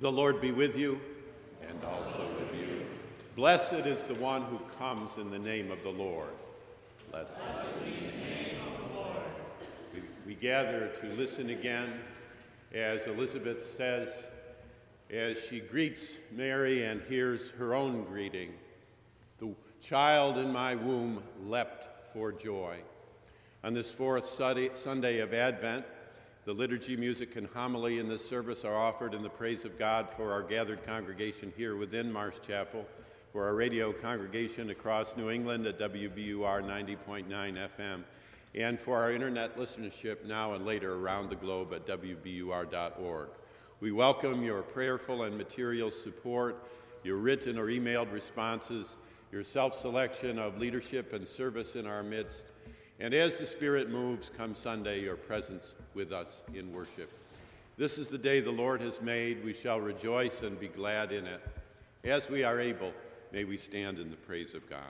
The Lord be with you and also with you. Blessed is the one who comes in the name of the Lord. Blessed, Blessed be the name of the Lord. We, we gather to listen again as Elizabeth says, as she greets Mary and hears her own greeting. The child in my womb leapt for joy. On this fourth Sunday of Advent, the liturgy, music, and homily in this service are offered in the praise of God for our gathered congregation here within Marsh Chapel, for our radio congregation across New England at WBUR 90.9 FM, and for our internet listenership now and later around the globe at WBUR.org. We welcome your prayerful and material support, your written or emailed responses, your self selection of leadership and service in our midst and as the Spirit moves, come Sunday, your presence with us in worship. This is the day the Lord has made. We shall rejoice and be glad in it. As we are able, may we stand in the praise of God.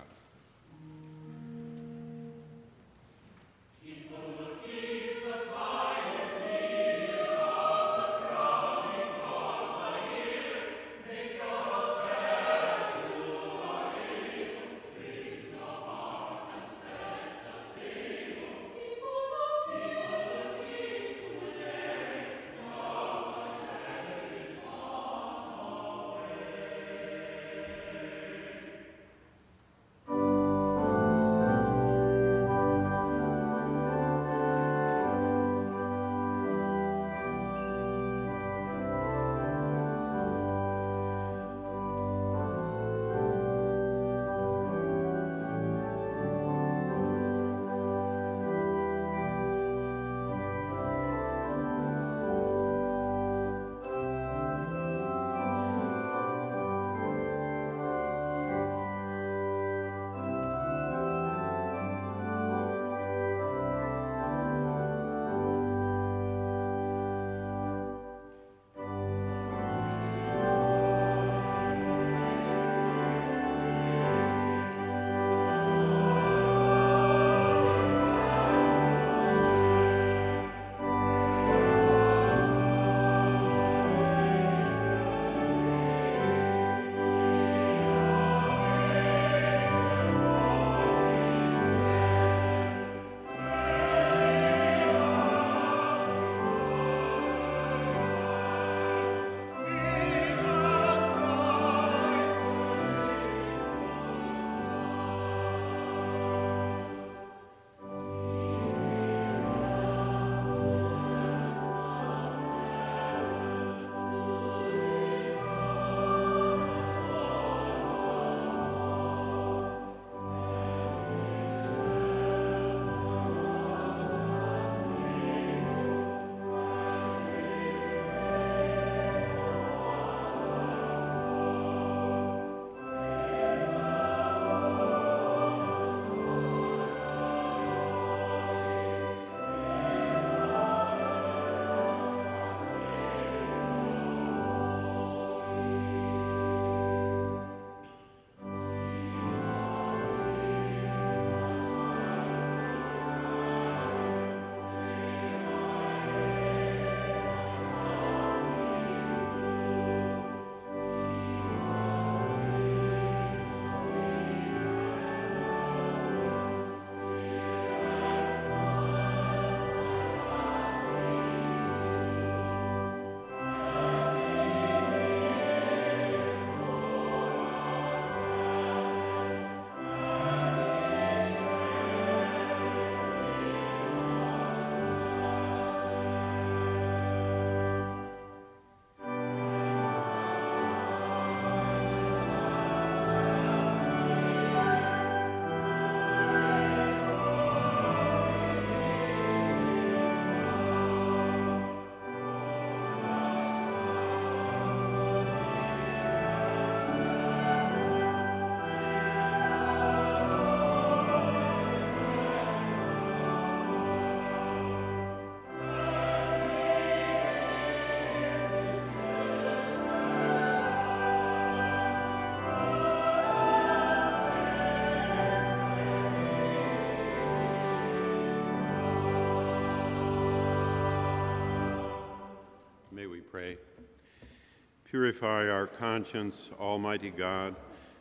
Purify our conscience, Almighty God,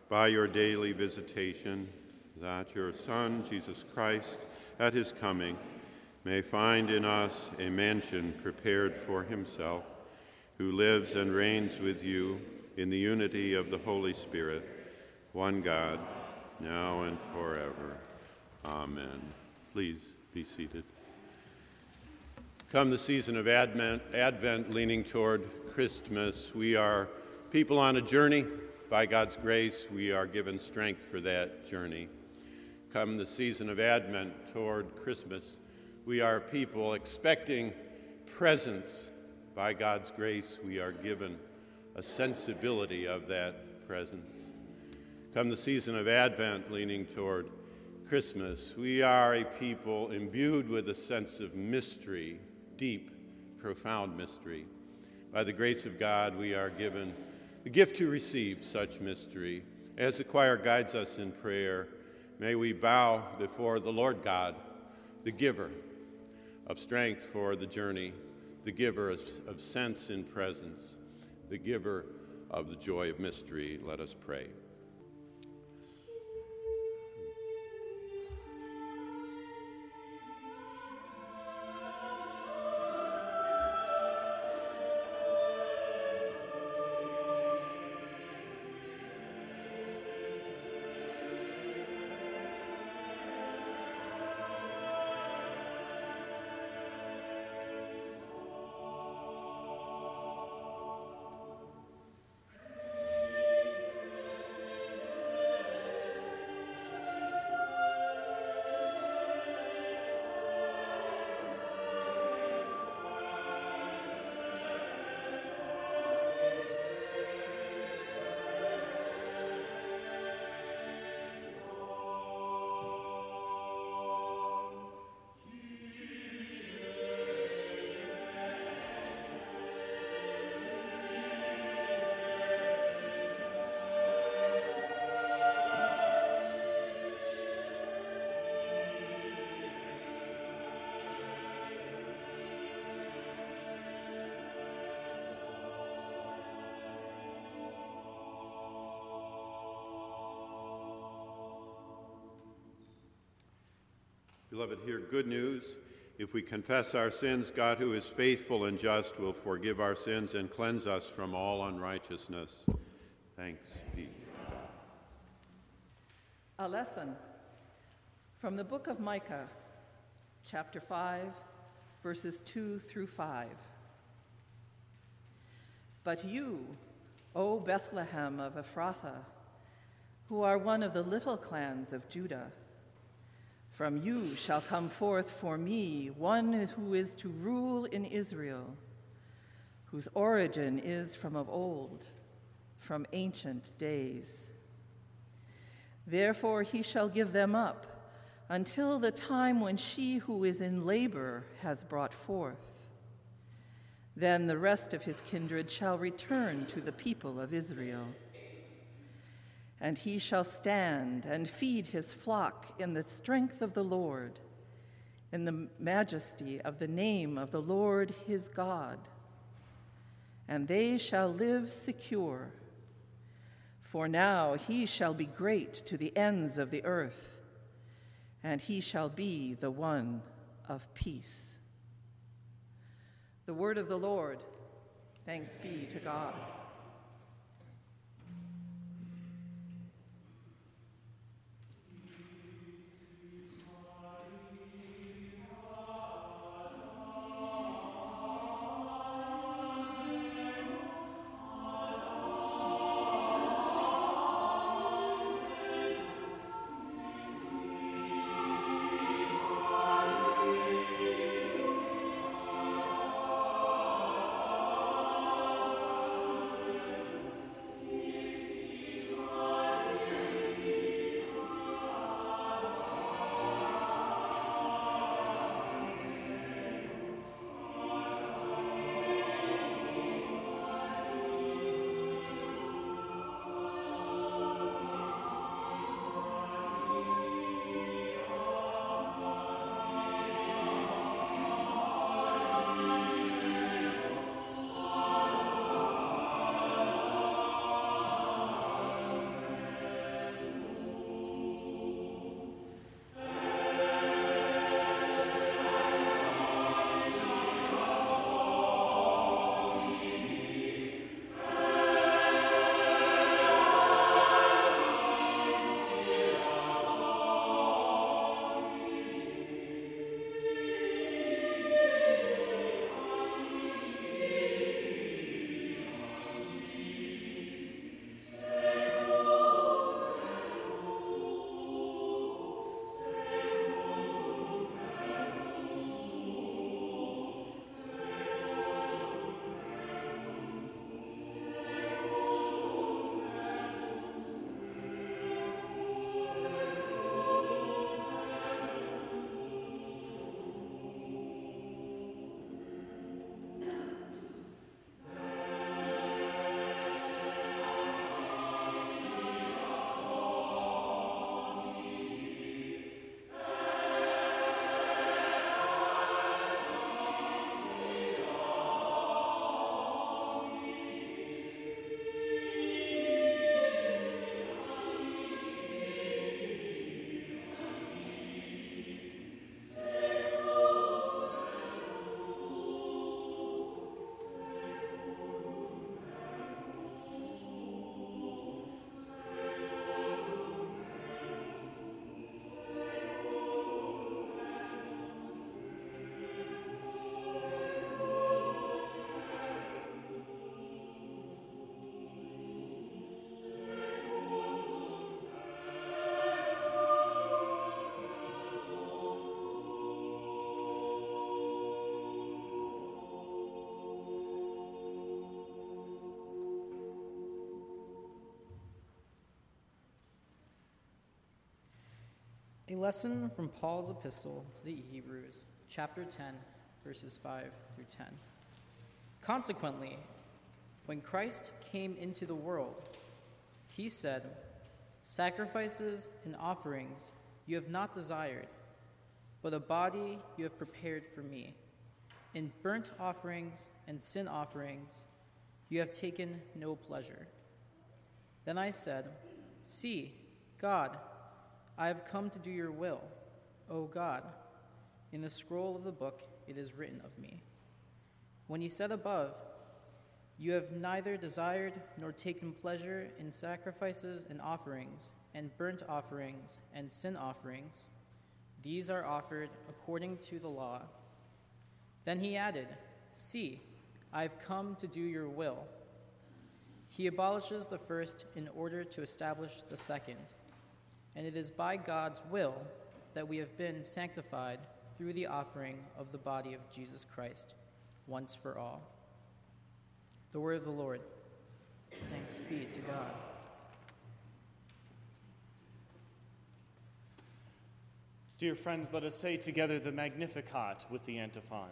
by your daily visitation, that your Son, Jesus Christ, at his coming, may find in us a mansion prepared for himself, who lives and reigns with you in the unity of the Holy Spirit, one God, now and forever. Amen. Please be seated. Come the season of Advent, Advent leaning toward Christmas, we are people on a journey. By God's grace, we are given strength for that journey. Come the season of Advent toward Christmas, we are people expecting presence. By God's grace, we are given a sensibility of that presence. Come the season of Advent leaning toward Christmas, we are a people imbued with a sense of mystery deep, profound mystery. By the grace of God, we are given the gift to receive such mystery. As the choir guides us in prayer, may we bow before the Lord God, the giver of strength for the journey, the giver of, of sense in presence, the giver of the joy of mystery. Let us pray. Beloved, hear good news. If we confess our sins, God, who is faithful and just, will forgive our sins and cleanse us from all unrighteousness. Thanks be. A lesson from the book of Micah, chapter 5, verses 2 through 5. But you, O Bethlehem of Ephrathah, who are one of the little clans of Judah, from you shall come forth for me one who is to rule in Israel, whose origin is from of old, from ancient days. Therefore he shall give them up until the time when she who is in labor has brought forth. Then the rest of his kindred shall return to the people of Israel and he shall stand and feed his flock in the strength of the Lord, in the majesty of the name of the Lord his God. And they shall live secure. For now he shall be great to the ends of the earth, and he shall be the one of peace. The word of the Lord. Thanks be to God. A lesson from Paul's epistle to the Hebrews, chapter 10, verses 5 through 10. Consequently, when Christ came into the world, he said, Sacrifices and offerings you have not desired, but a body you have prepared for me. In burnt offerings and sin offerings you have taken no pleasure. Then I said, See, God, I have come to do your will, O God. In the scroll of the book it is written of me. When he said above, You have neither desired nor taken pleasure in sacrifices and offerings, and burnt offerings and sin offerings, these are offered according to the law. Then he added, See, I have come to do your will. He abolishes the first in order to establish the second and it is by God's will that we have been sanctified through the offering of the body of Jesus Christ once for all. The word of the Lord. Thanks be to God. Dear friends, let us say together the Magnificat with the antiphon.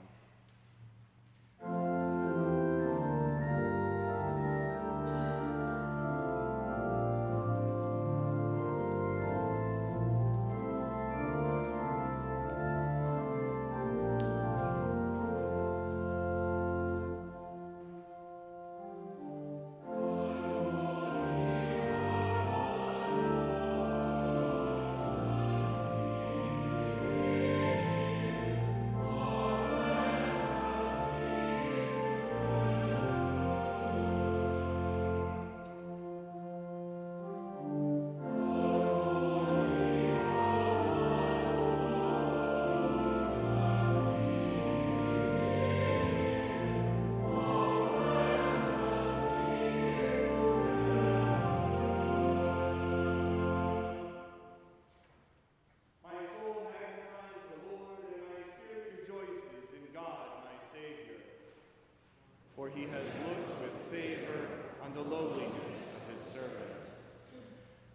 For he has looked with favor on the lowliness of his servant.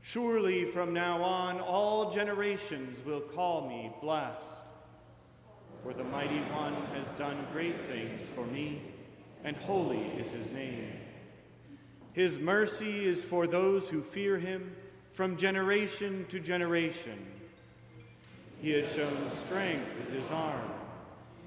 Surely from now on all generations will call me blessed. For the mighty one has done great things for me, and holy is his name. His mercy is for those who fear him from generation to generation. He has shown strength with his arm.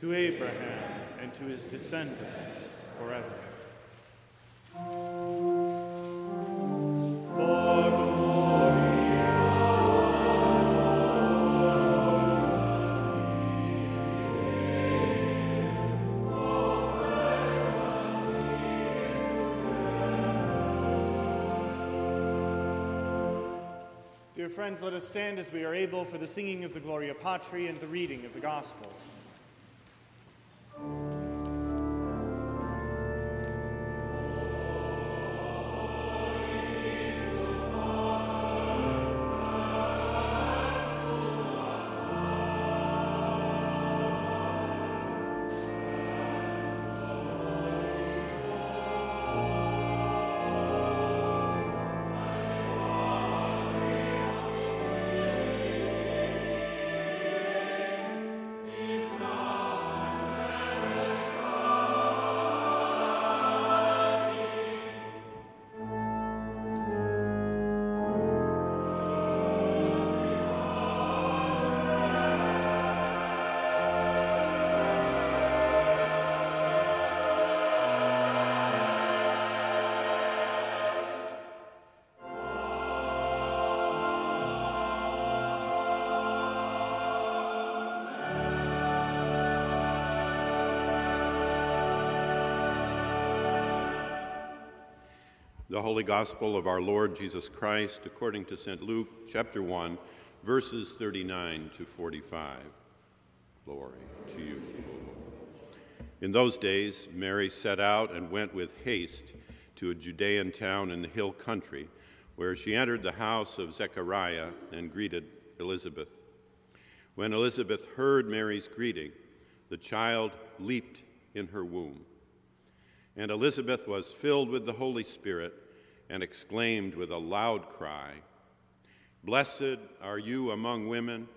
to Abraham and to his descendants forever. Dear friends, let us stand as we are able for the singing of the Gloria Patri and the reading of the Gospel. The Holy Gospel of our Lord Jesus Christ according to St. Luke, chapter 1, verses 39 to 45. Glory to you. In those days, Mary set out and went with haste to a Judean town in the hill country, where she entered the house of Zechariah and greeted Elizabeth. When Elizabeth heard Mary's greeting, the child leaped in her womb. And Elizabeth was filled with the Holy Spirit and exclaimed with a loud cry, Blessed are you among women,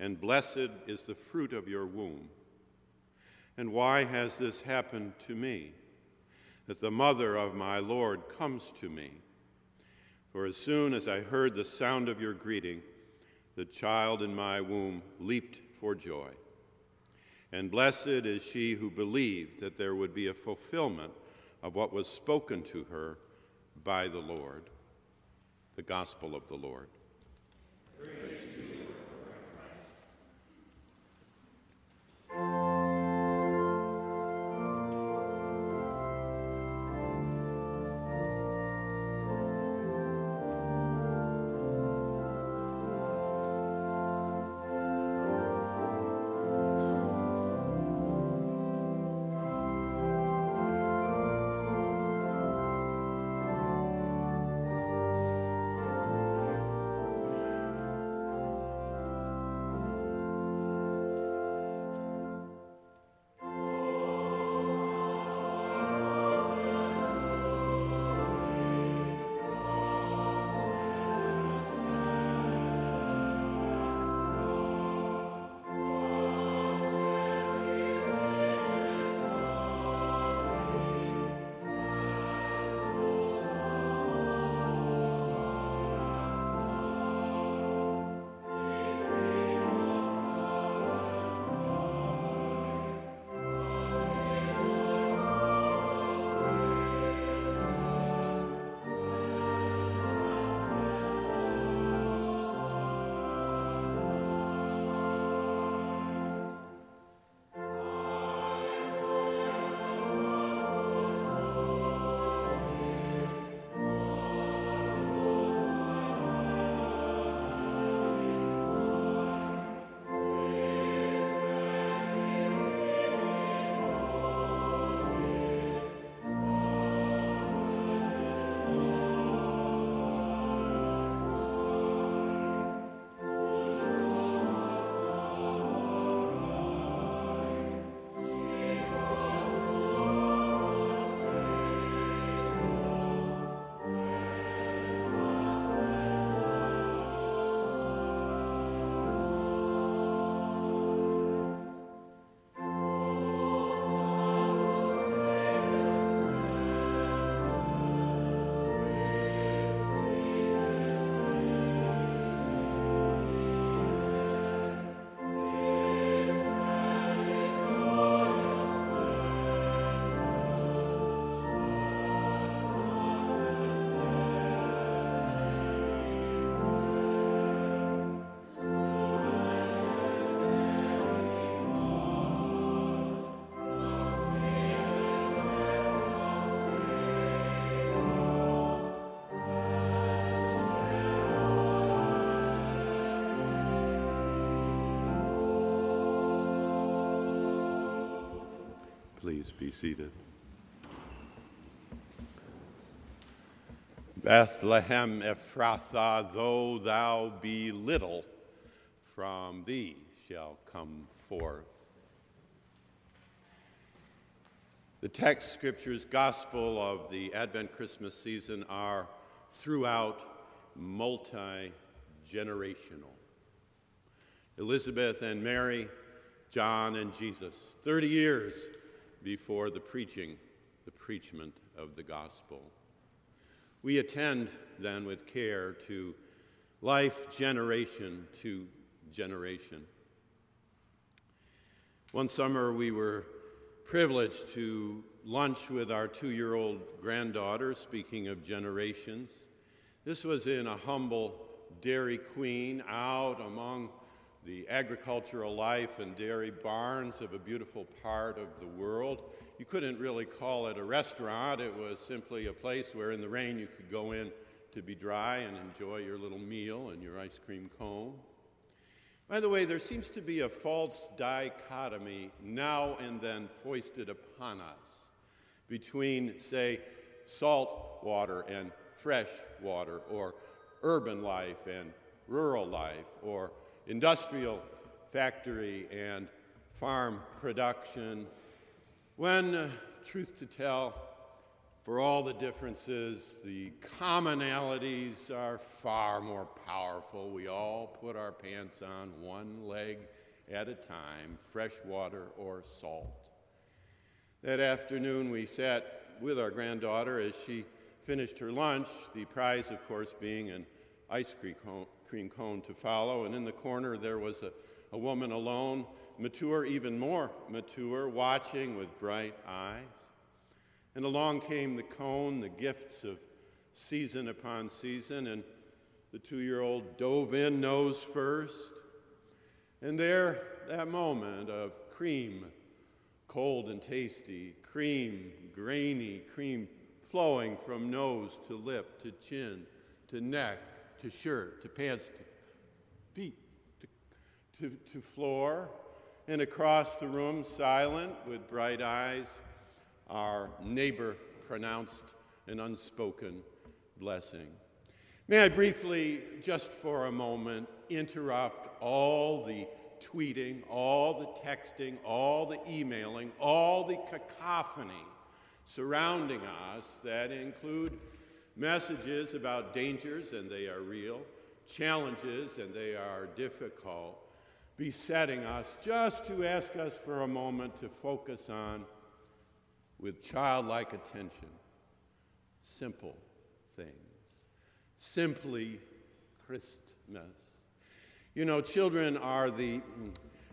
and blessed is the fruit of your womb. And why has this happened to me? That the mother of my Lord comes to me. For as soon as I heard the sound of your greeting, the child in my womb leaped for joy. And blessed is she who believed that there would be a fulfillment of what was spoken to her by the Lord. The Gospel of the Lord. Praise Please be seated. Bethlehem Ephrathah, though thou be little, from thee shall come forth. The text scriptures gospel of the Advent Christmas season are throughout multi generational. Elizabeth and Mary, John and Jesus, 30 years before the preaching, the preachment of the gospel. We attend then with care to life generation to generation. One summer we were privileged to lunch with our two year old granddaughter, speaking of generations. This was in a humble Dairy Queen out among the agricultural life and dairy barns of a beautiful part of the world. You couldn't really call it a restaurant, it was simply a place where in the rain you could go in to be dry and enjoy your little meal and your ice cream cone. By the way, there seems to be a false dichotomy now and then foisted upon us between, say, salt water and fresh water, or urban life and rural life, or industrial factory and farm production. When, uh, truth to tell, for all the differences, the commonalities are far more powerful. We all put our pants on one leg at a time, fresh water or salt. That afternoon, we sat with our granddaughter as she finished her lunch, the prize, of course, being an ice cream cone, cream cone to follow. And in the corner, there was a, a woman alone, mature, even more mature, watching with bright eyes. And along came the cone, the gifts of season upon season, and the two year old dove in nose first. And there, that moment of cream, cold and tasty, cream, grainy, cream flowing from nose to lip to chin to neck to shirt to pants to feet to, to, to floor. And across the room, silent with bright eyes, our neighbor pronounced an unspoken blessing. May I briefly, just for a moment, interrupt all the tweeting, all the texting, all the emailing, all the cacophony surrounding us that include messages about dangers, and they are real, challenges, and they are difficult, besetting us, just to ask us for a moment to focus on, with childlike attention, simple things. Simply Christmas. You know, children are the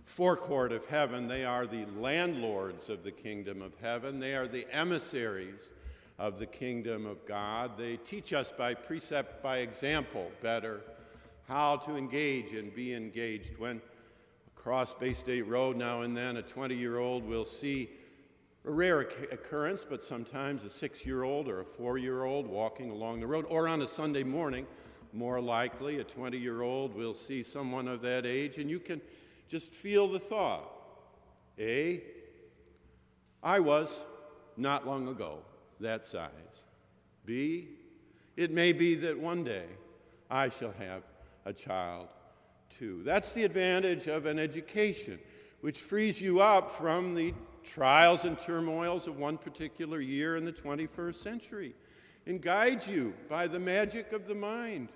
forecourt of heaven, they are the landlords of the kingdom of heaven, they are the emissaries of the kingdom of God. They teach us by precept, by example, better how to engage and be engaged. When across Bay State Road now and then, a 20 year old will see a rare occurrence, but sometimes a six year old or a four year old walking along the road, or on a Sunday morning more likely, a 20 year old will see someone of that age, and you can just feel the thought A, I was not long ago that size. B, it may be that one day I shall have a child too. That's the advantage of an education, which frees you up from the trials and turmoils of one particular year in the 21st century and guides you by the magic of the mind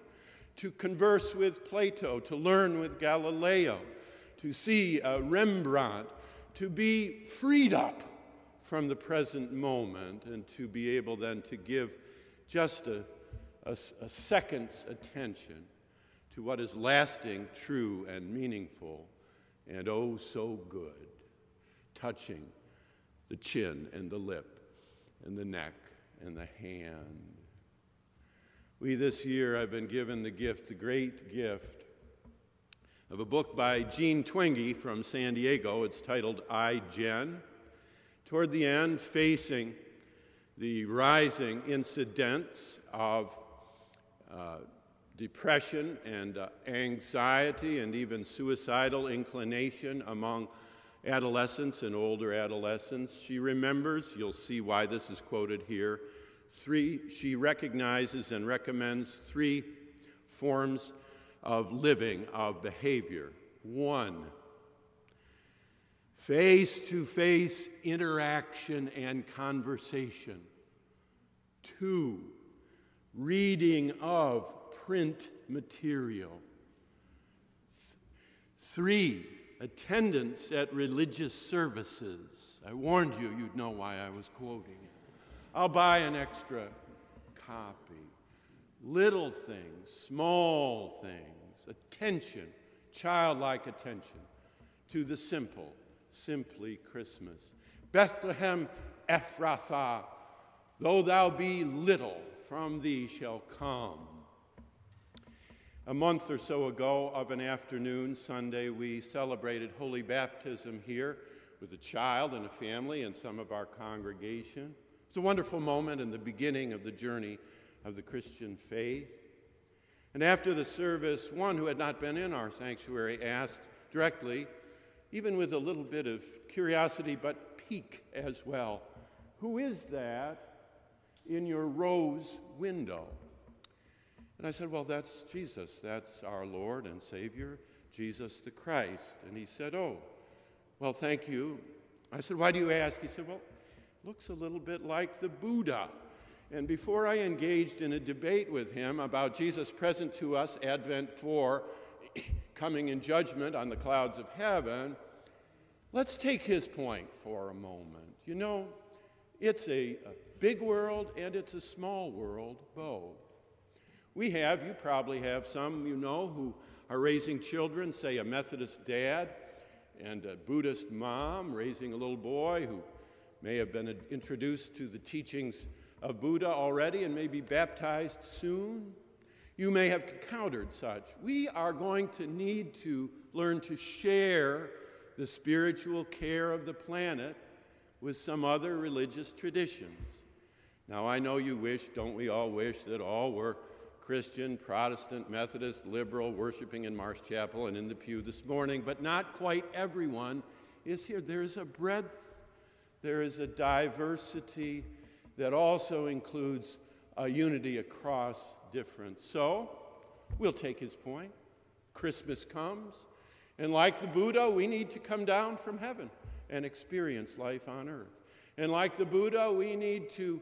to converse with Plato, to learn with Galileo, to see Rembrandt, to be freed up from the present moment, and to be able then to give just a, a, a second's attention to what is lasting, true, and meaningful, and oh so good, touching the chin and the lip and the neck and the hand we this year have been given the gift, the great gift, of a book by Jean Twenge from San Diego. It's titled iGen. Toward the end, facing the rising incidence of uh, depression and uh, anxiety and even suicidal inclination among adolescents and older adolescents, she remembers, you'll see why this is quoted here, Three, she recognizes and recommends three forms of living, of behavior. One, face to face interaction and conversation. Two, reading of print material. Three, attendance at religious services. I warned you, you'd know why I was quoting it. I'll buy an extra copy. Little things, small things, attention, childlike attention to the simple, simply Christmas. Bethlehem Ephrathah, though thou be little, from thee shall come. A month or so ago of an afternoon, Sunday, we celebrated holy baptism here with a child and a family and some of our congregation. It's a wonderful moment in the beginning of the journey of the Christian faith. And after the service, one who had not been in our sanctuary asked directly, even with a little bit of curiosity but pique as well, Who is that in your rose window? And I said, Well, that's Jesus. That's our Lord and Savior, Jesus the Christ. And he said, Oh, well, thank you. I said, Why do you ask? He said, Well, looks a little bit like the Buddha. And before I engaged in a debate with him about Jesus present to us, Advent 4, coming in judgment on the clouds of heaven, let's take his point for a moment. You know, it's a, a big world and it's a small world, both. We have, you probably have some you know who are raising children, say a Methodist dad and a Buddhist mom raising a little boy who may have been introduced to the teachings of Buddha already and may be baptized soon. You may have encountered such. We are going to need to learn to share the spiritual care of the planet with some other religious traditions. Now, I know you wish, don't we all wish, that all were Christian, Protestant, Methodist, liberal, worshiping in Marsh Chapel and in the pew this morning, but not quite everyone is here. There is a breadth, there is a diversity that also includes a unity across difference. So, we'll take his point. Christmas comes, and like the Buddha, we need to come down from heaven and experience life on earth. And like the Buddha, we need to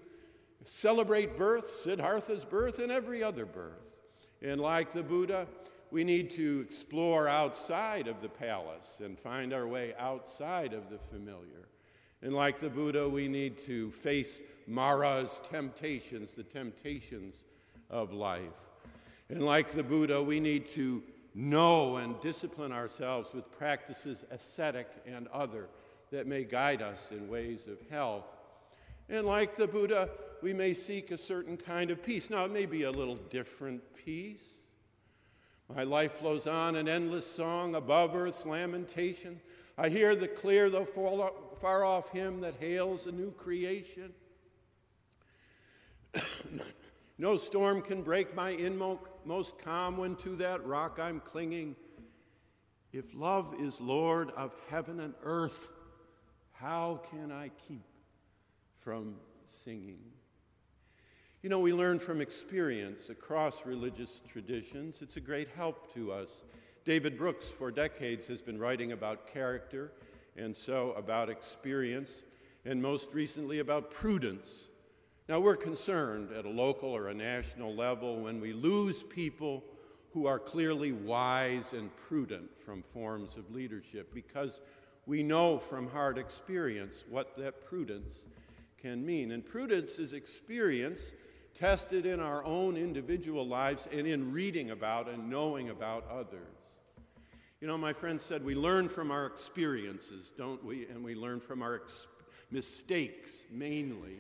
celebrate birth, Siddhartha's birth, and every other birth. And like the Buddha, we need to explore outside of the palace and find our way outside of the familiar. And like the Buddha, we need to face Mara's temptations, the temptations of life. And like the Buddha, we need to know and discipline ourselves with practices, ascetic and other, that may guide us in ways of health. And like the Buddha, we may seek a certain kind of peace. Now, it may be a little different peace. My life flows on, an endless song above earth's lamentation. I hear the clear, though far off hymn that hails a new creation. no storm can break my inmost calm when to that rock I'm clinging. If love is Lord of heaven and earth, how can I keep from singing? You know, we learn from experience across religious traditions. It's a great help to us. David Brooks, for decades, has been writing about character and so about experience, and most recently about prudence. Now, we're concerned at a local or a national level when we lose people who are clearly wise and prudent from forms of leadership because we know from hard experience what that prudence can mean. And prudence is experience tested in our own individual lives and in reading about and knowing about others. You know, my friend said we learn from our experiences, don't we? And we learn from our ex- mistakes mainly.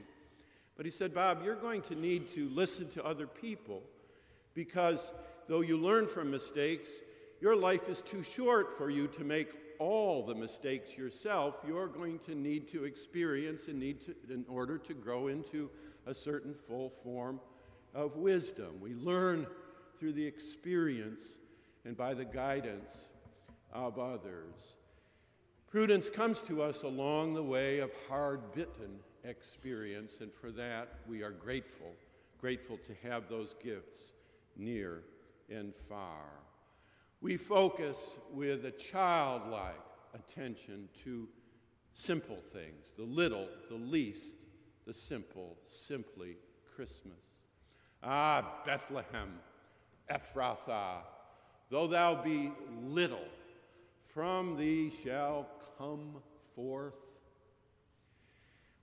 But he said, Bob, you're going to need to listen to other people because though you learn from mistakes, your life is too short for you to make all the mistakes yourself. You're going to need to experience and need to, in order to grow into a certain full form of wisdom. We learn through the experience and by the guidance of others. Prudence comes to us along the way of hard bitten experience, and for that we are grateful, grateful to have those gifts near and far. We focus with a childlike attention to simple things, the little, the least, the simple, simply Christmas. Ah, Bethlehem, Ephrathah, though thou be little, from thee shall come forth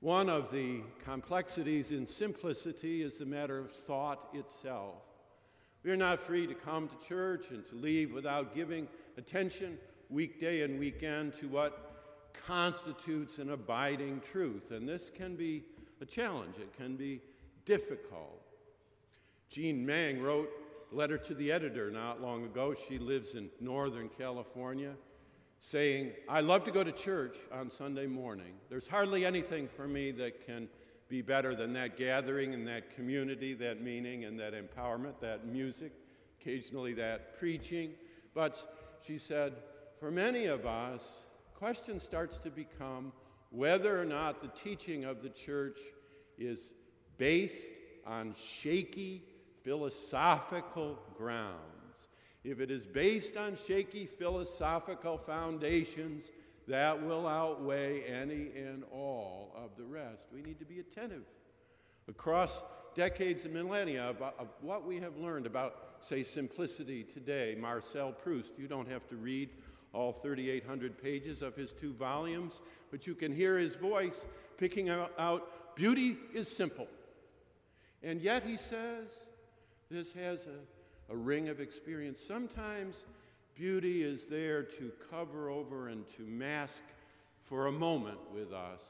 one of the complexities in simplicity is the matter of thought itself. We are not free to come to church and to leave without giving attention weekday and weekend to what constitutes an abiding truth. And this can be a challenge, it can be difficult. Jean Mang wrote a letter to the editor not long ago. She lives in Northern California saying, I love to go to church on Sunday morning. There's hardly anything for me that can be better than that gathering and that community, that meaning and that empowerment, that music, occasionally that preaching. But she said, for many of us, question starts to become whether or not the teaching of the church is based on shaky philosophical grounds. If it is based on shaky philosophical foundations, that will outweigh any and all of the rest. We need to be attentive across decades and millennia of, what we have learned about, say, simplicity today. Marcel Proust, you don't have to read all 3,800 pages of his two volumes, but you can hear his voice picking out beauty is simple. And yet, he says, this has a, a ring of experience. Sometimes beauty is there to cover over and to mask for a moment with us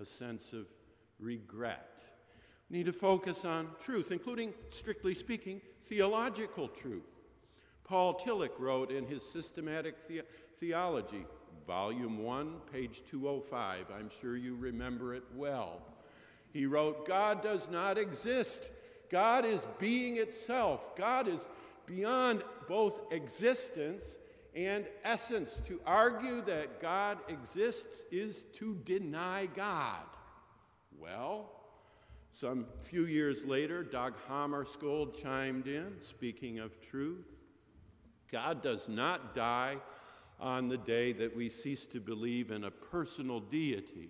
a sense of regret. We need to focus on truth, including, strictly speaking, theological truth. Paul Tillich wrote in his Systematic the- Theology, Volume 1, page 205. I'm sure you remember it well. He wrote, God does not exist. God is being itself. God is beyond both existence and essence. To argue that God exists is to deny God. Well, some few years later, Dag Hammarskjöld chimed in, speaking of truth. God does not die on the day that we cease to believe in a personal deity,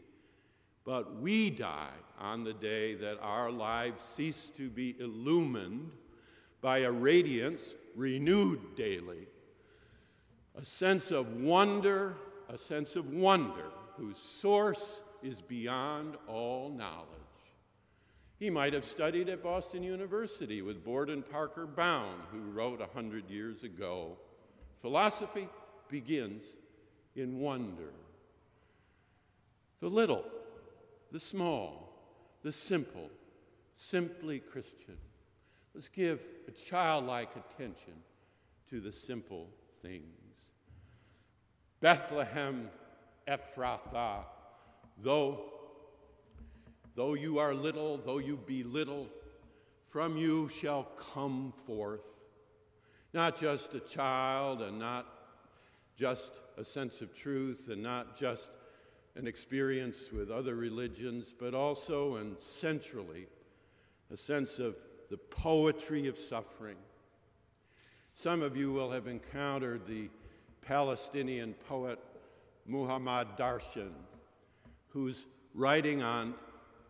but we die on the day that our lives cease to be illumined by a radiance renewed daily, a sense of wonder, a sense of wonder whose source is beyond all knowledge. He might have studied at Boston University with Borden Parker Bowne, who wrote a hundred years ago Philosophy begins in wonder. The little, the small, the simple, simply Christian. Let's give a childlike attention to the simple things. Bethlehem Ephrathah, though Though you are little, though you be little, from you shall come forth not just a child and not just a sense of truth and not just an experience with other religions, but also and centrally a sense of the poetry of suffering. Some of you will have encountered the Palestinian poet Muhammad Darwish, whose writing on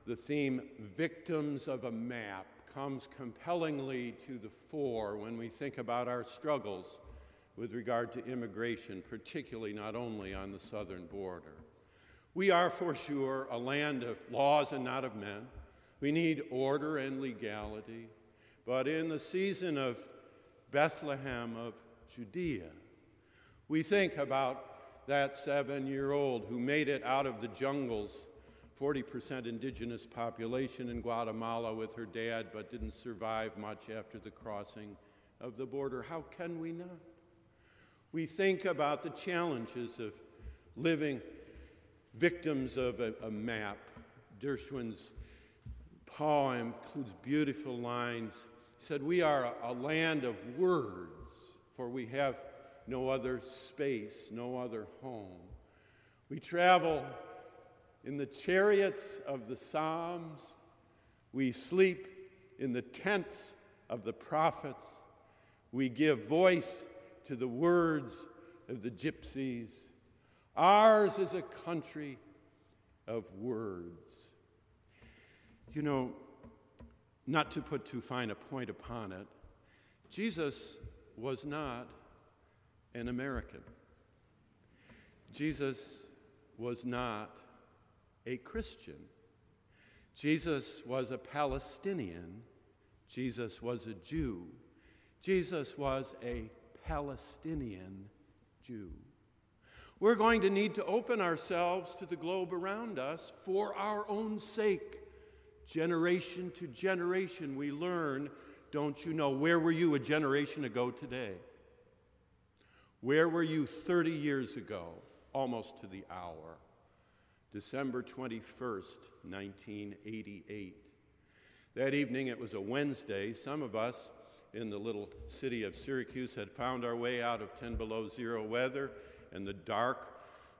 the theme Victims of a Map comes compellingly to the fore when we think about our struggles with regard to immigration, particularly not only on the southern border. We are for sure a land of laws and not of men. We need order and legality. But in the season of Bethlehem of Judea, we think about that seven year old who made it out of the jungles 40% indigenous population in Guatemala with her dad, but didn't survive much after the crossing of the border. How can we not? We think about the challenges of living victims of a, a map. Darwish's poem includes beautiful lines. He said, We are a, a land of words, for we have no other space, no other home. We travel in the chariots of the Psalms. We sleep in the tents of the prophets. We give voice to the words of the gypsies. Ours is a country of words. You know, not to put too fine a point upon it, Jesus was not an American. Jesus was not a Christian. Jesus was a Palestinian. Jesus was a Jew. Jesus was a Palestinian Jew. We're going to need to open ourselves to the globe around us for our own sake. Generation to generation, we learn, don't you know, where were you a generation ago today? Where were you 30 years ago, almost to the hour? December 21st, 1988. That evening, it was a Wednesday. Some of us in the little city of Syracuse had found our way out of 10 below zero weather and the dark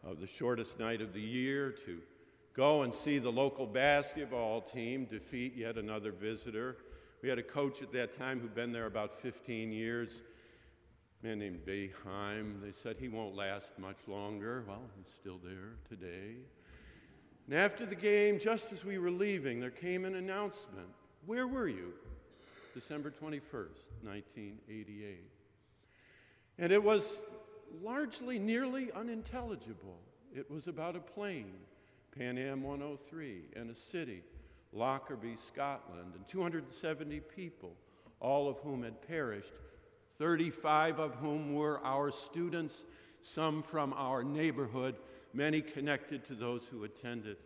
of the shortest night of the year to go and see the local basketball team defeat yet another visitor. We had a coach at that time who'd been there about 15 years, a man named Boeheim. They said he won't last much longer. Well, he's still there today. And after the game, just as we were leaving, there came an announcement. Where were you? December 21st, 1988. And it was largely nearly unintelligible. It was about a plane, Pan Am 103, and a city, Lockerbie, Scotland, and 270 people, all of whom had perished, 35 of whom were our students, some from our neighborhood, many connected to those who attended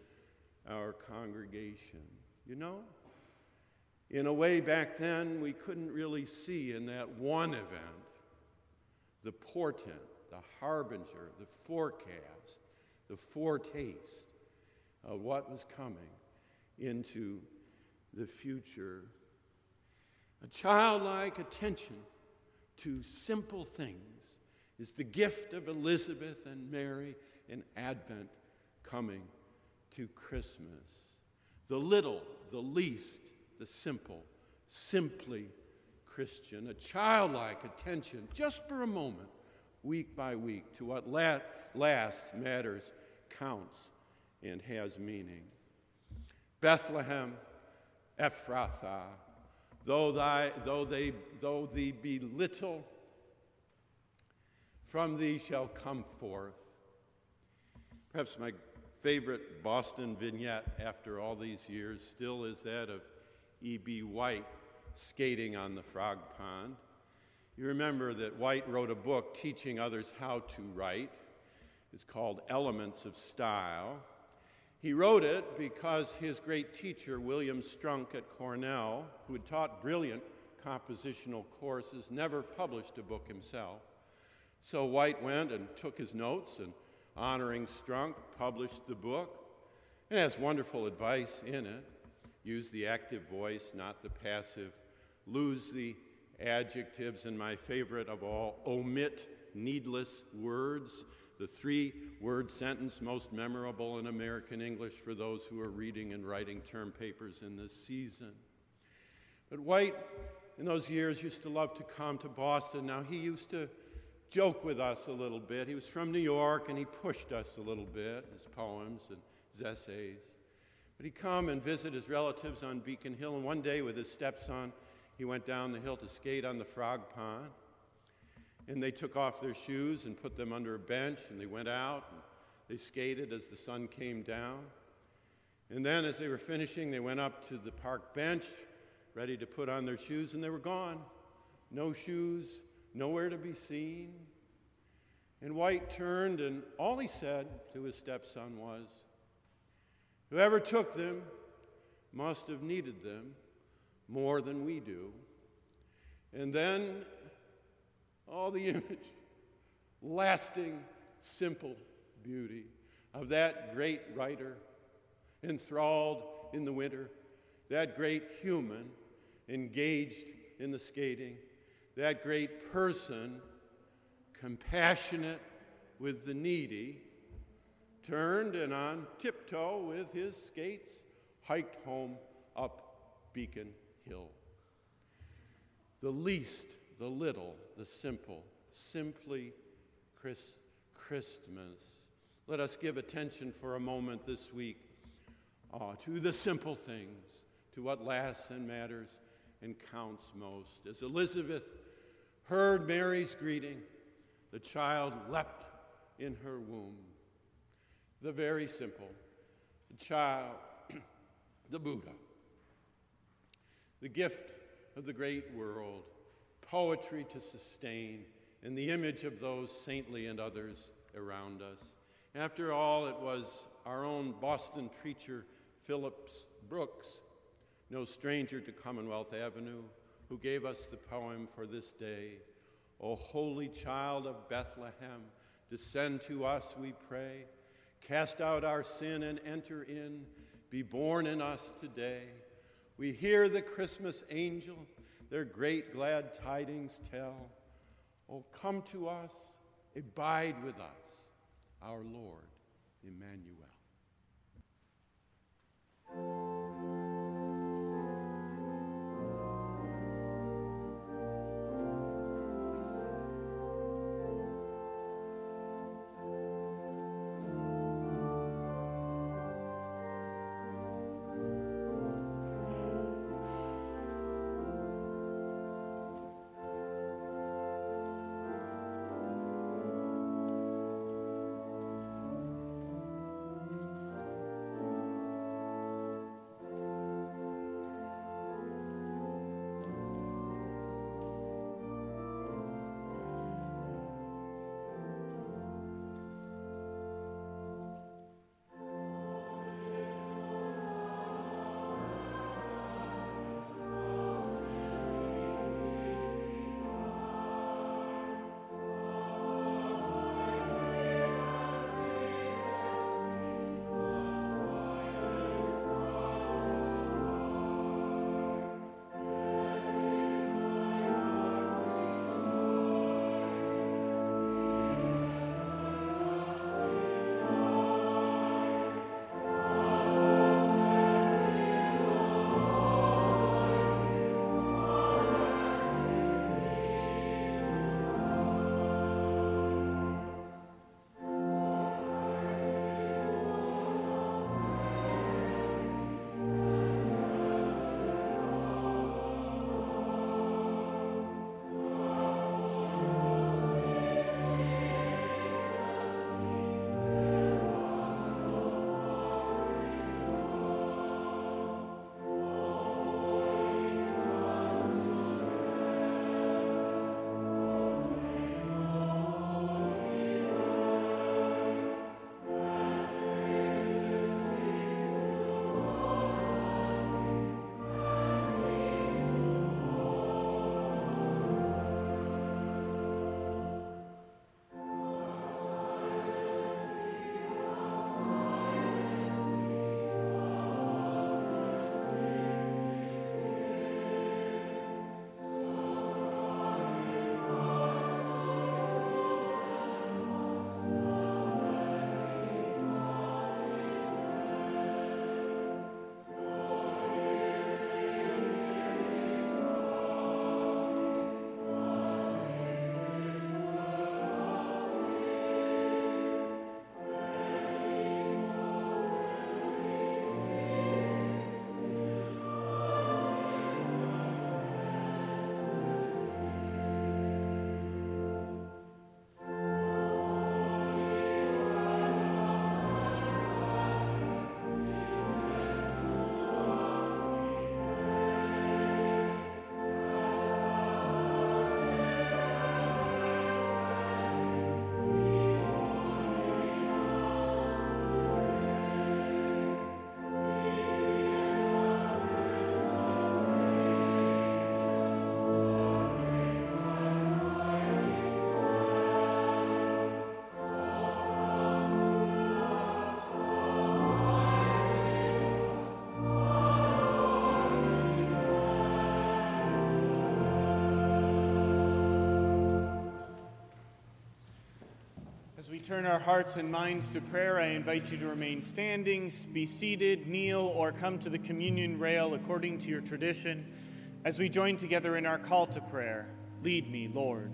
our congregation. You know, in a way, back then, we couldn't really see in that one event the portent, the harbinger, the forecast, the foretaste of what was coming into the future. A childlike attention to simple things is the gift of Elizabeth and Mary in Advent coming to Christmas. The little, the least, the simple, simply Christian, a childlike attention just for a moment, week by week, to what la- last matters, counts, and has meaning. Bethlehem, Ephrathah, though, thy, though, they, though thee be little, from thee shall come forth. Perhaps my favorite Boston vignette after all these years still is that of E.B. White skating on the frog pond. You remember that White wrote a book teaching others how to write. It's called Elements of Style. He wrote it because his great teacher, William Strunk at Cornell, who had taught brilliant compositional courses, never published a book himself. So White went and took his notes and, honoring Strunk, published the book. It has wonderful advice in it. Use the active voice, not the passive. Lose the adjectives, and my favorite of all, omit needless words. The three word sentence most memorable in American English for those who are reading and writing term papers in this season. But White, in those years, used to love to come to Boston. Now, he used to joke with us a little bit. He was from New York and he pushed us a little bit, his poems and his essays. But he'd come and visit his relatives on Beacon Hill, and one day with his stepson, he went down the hill to skate on the frog pond. And they took off their shoes and put them under a bench, and they went out. And they skated as the sun came down. And then, as they were finishing, they went up to the park bench, ready to put on their shoes, and they were gone. No shoes, nowhere to be seen. And White turned, and all he said to his stepson was, Whoever took them must have needed them more than we do. And then all the image, lasting, simple beauty of that great writer enthralled in the winter, that great human engaged in the skating, that great person compassionate with the needy turned and on tiptoe with his skates hiked home up Beacon Hill. The least, the little, the simple, simply Chris, Christmas. Let us give attention for a moment this week uh, to the simple things, to what lasts and matters and counts most. As Elizabeth heard Mary's greeting, the child leapt in her womb the very simple, the child, the Buddha, the gift of the great world, poetry to sustain, and the image of those saintly and others around us. After all, it was our own Boston preacher, Phillips Brooks, no stranger to Commonwealth Avenue, who gave us the poem for this day. O holy child of Bethlehem, descend to us, we pray. Cast out our sin and enter in. Be born in us today. We hear the Christmas angels their great glad tidings tell. Oh, come to us, abide with us, our Lord Emmanuel. Turn our hearts and minds to prayer, I invite you to remain standing, be seated, kneel, or come to the communion rail according to your tradition as we join together in our call to prayer. Lead me, Lord.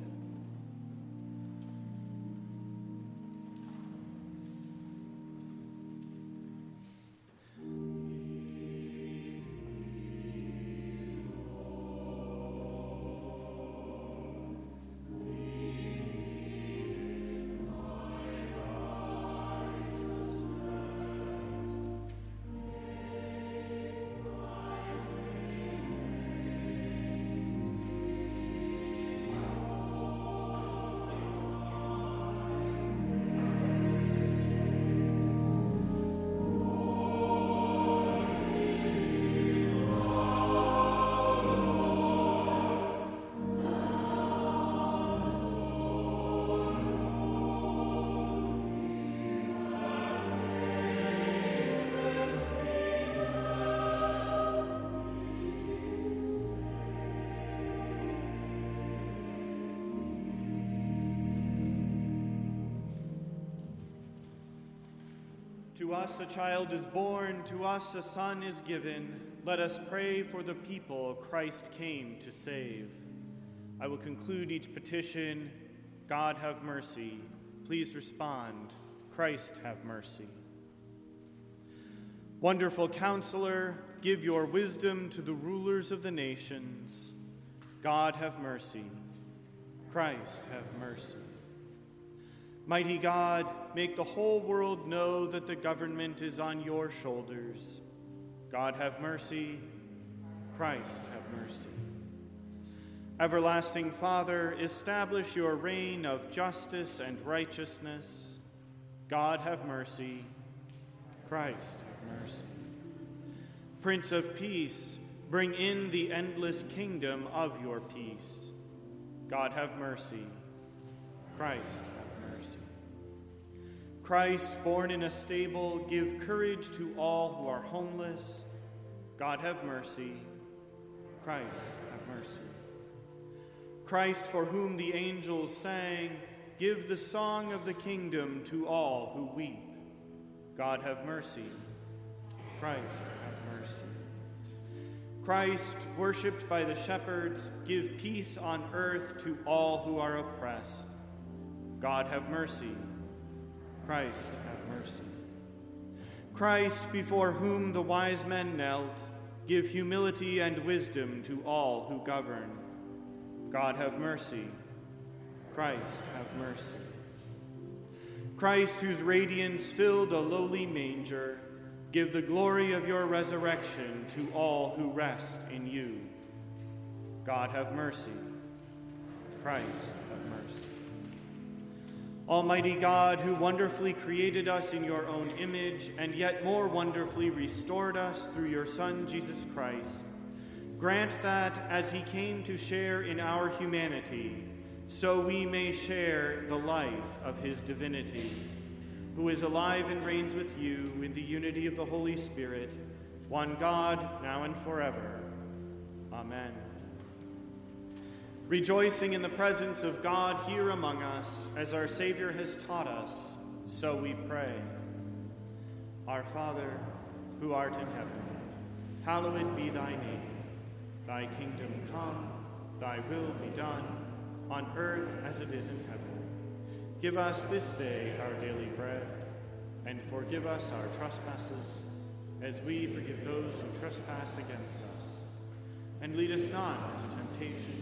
To us a child is born, to us a son is given. Let us pray for the people Christ came to save. I will conclude each petition God have mercy. Please respond Christ have mercy. Wonderful counselor, give your wisdom to the rulers of the nations. God have mercy. Christ have mercy. Mighty God, make the whole world know that the government is on your shoulders. God have mercy. Christ have mercy. Everlasting Father, establish your reign of justice and righteousness. God have mercy. Christ have mercy. Prince of Peace, bring in the endless kingdom of your peace. God have mercy. Christ Christ, born in a stable, give courage to all who are homeless. God have mercy. Christ have mercy. Christ, for whom the angels sang, give the song of the kingdom to all who weep. God have mercy. Christ have mercy. Christ, worshipped by the shepherds, give peace on earth to all who are oppressed. God have mercy. Christ, have mercy. Christ, before whom the wise men knelt, give humility and wisdom to all who govern. God, have mercy. Christ, have mercy. Christ, whose radiance filled a lowly manger, give the glory of your resurrection to all who rest in you. God, have mercy. Christ, Almighty God, who wonderfully created us in your own image and yet more wonderfully restored us through your Son, Jesus Christ, grant that as he came to share in our humanity, so we may share the life of his divinity, who is alive and reigns with you in the unity of the Holy Spirit, one God, now and forever. Amen. Rejoicing in the presence of God here among us, as our Savior has taught us, so we pray. Our Father, who art in heaven, hallowed be thy name. Thy kingdom come, thy will be done, on earth as it is in heaven. Give us this day our daily bread, and forgive us our trespasses, as we forgive those who trespass against us. And lead us not into temptation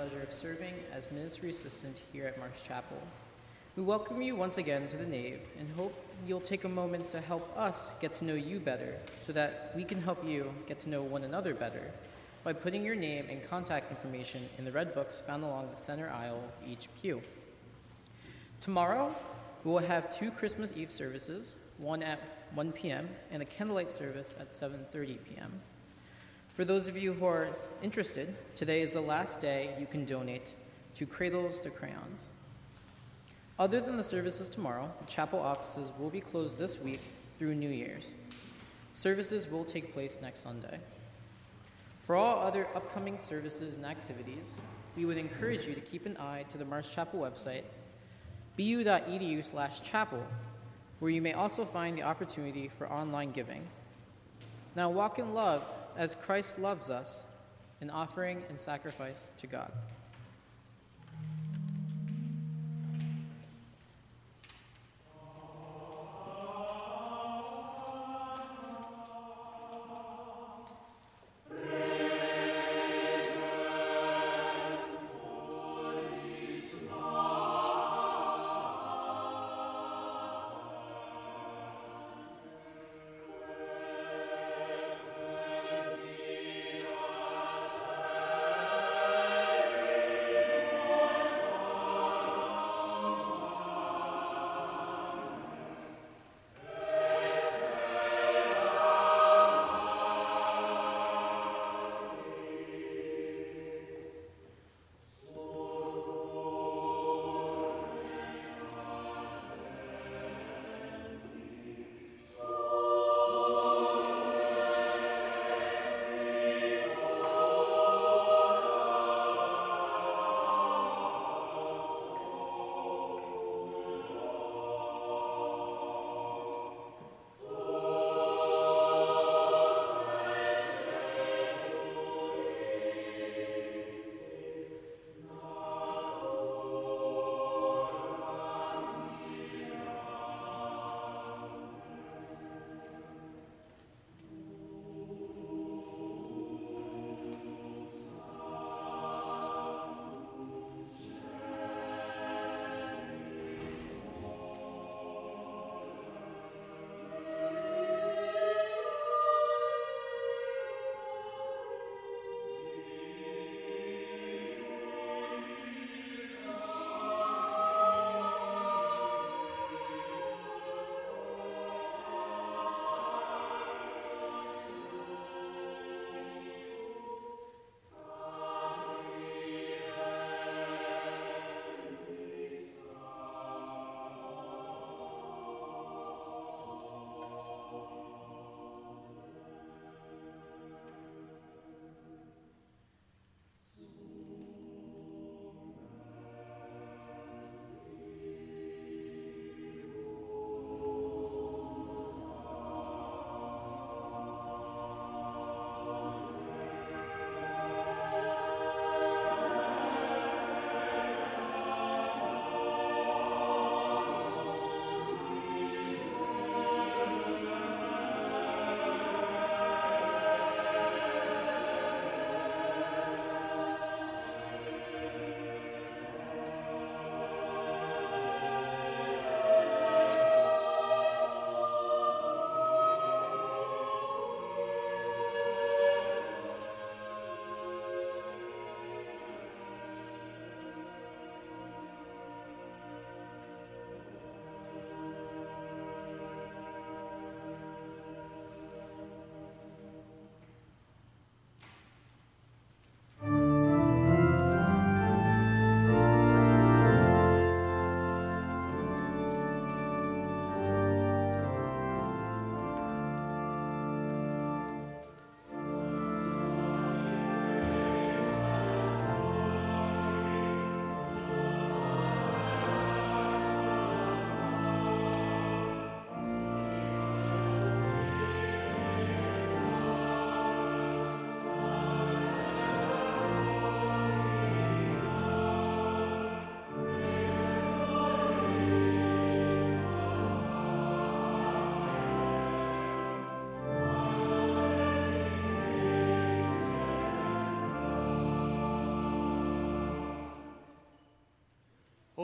Pleasure of serving as ministry assistant here at Marsh Chapel. We welcome you once again to the nave and hope you'll take a moment to help us get to know you better so that we can help you get to know one another better by putting your name and contact information in the red books found along the center aisle of each pew. Tomorrow, We will have two Christmas Eve services, one at 1 p.m. and a candlelight service at 7:30 p.m. For those of you who are interested, today is the last day you can donate to Cradles to Crayons. Other than the services tomorrow, the chapel offices will be closed this week through New Year's. Services will take place next Sunday. For all other upcoming services and activities, we would encourage you to keep an eye to the Marsh Chapel website, bu.edu slash chapel, where you may also find the opportunity for online giving. Now walk in love as Christ loves us, in offering and sacrifice to God.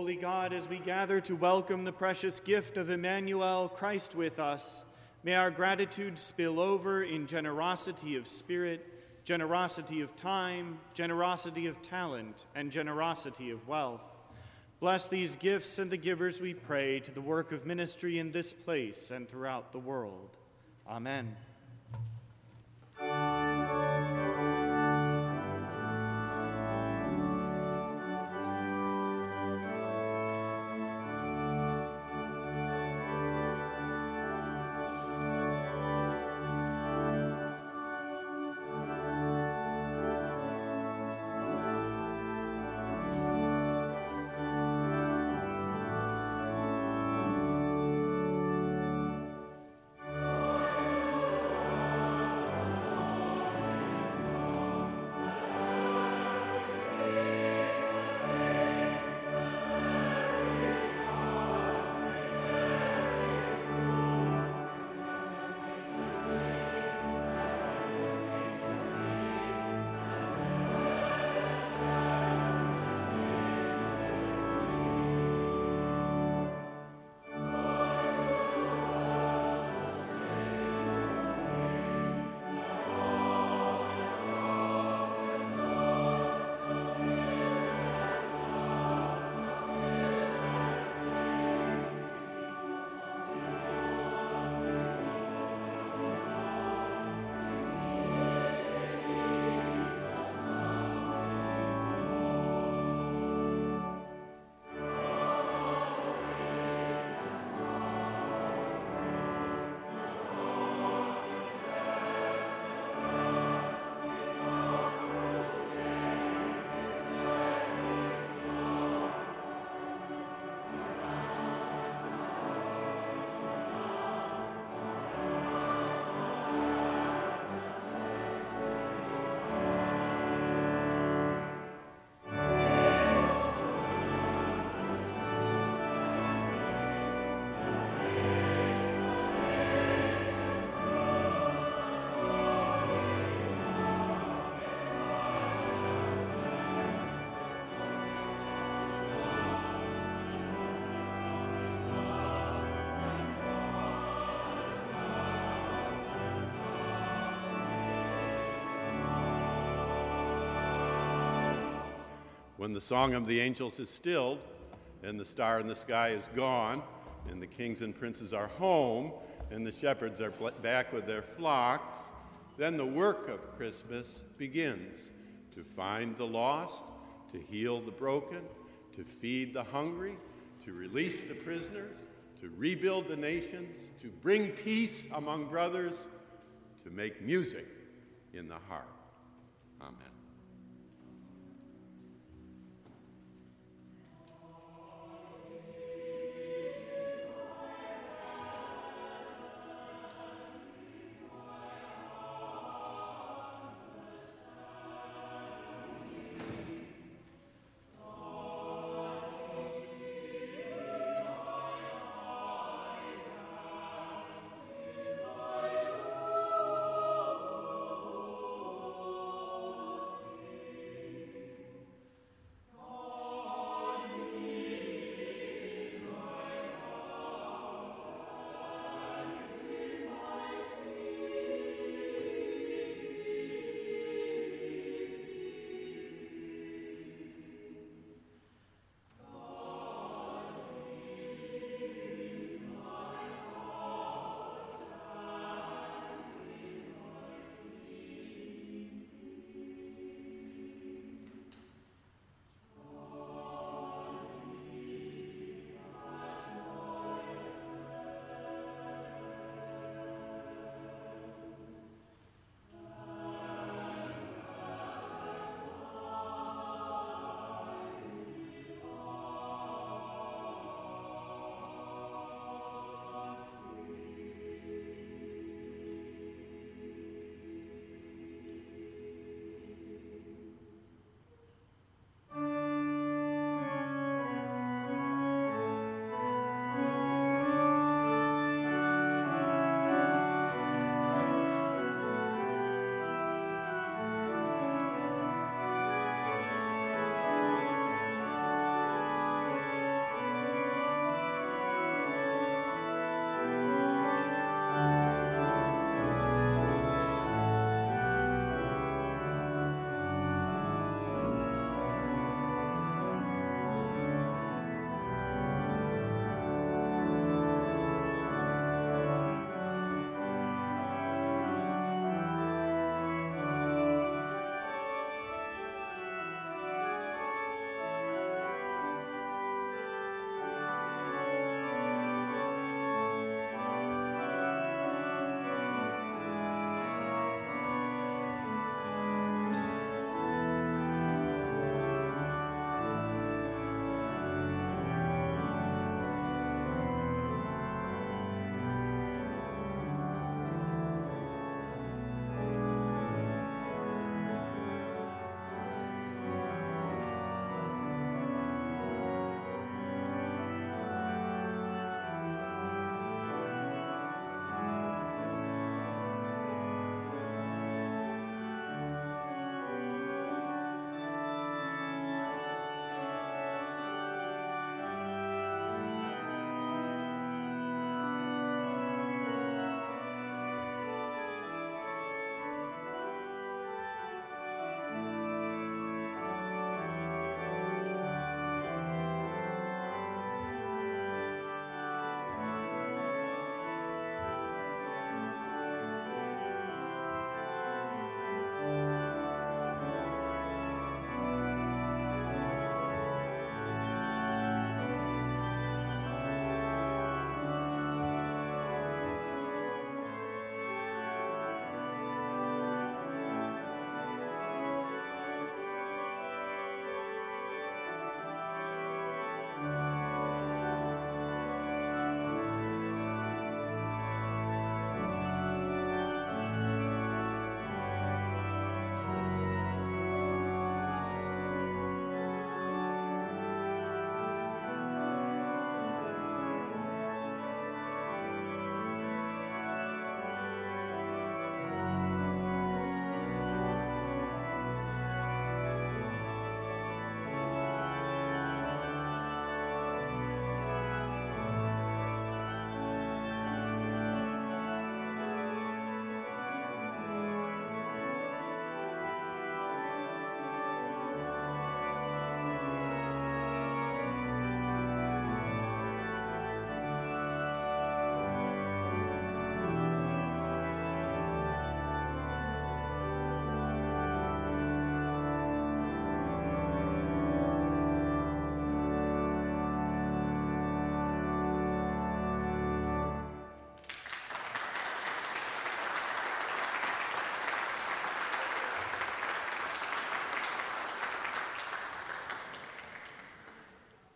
Holy God, as we gather to welcome the precious gift of Emmanuel, Christ with us, may our gratitude spill over in generosity of spirit, generosity of time, generosity of talent, and generosity of wealth. Bless these gifts and the givers, we pray, to the work of ministry in this place and throughout the world. Amen. When the song of the angels is stilled, and the star in the sky is gone, and the kings and princes are home, and the shepherds are back with their flocks, then the work of Christmas begins to find the lost, to heal the broken, to feed the hungry, to release the prisoners, to rebuild the nations, to bring peace among brothers, to make music in the heart. Amen.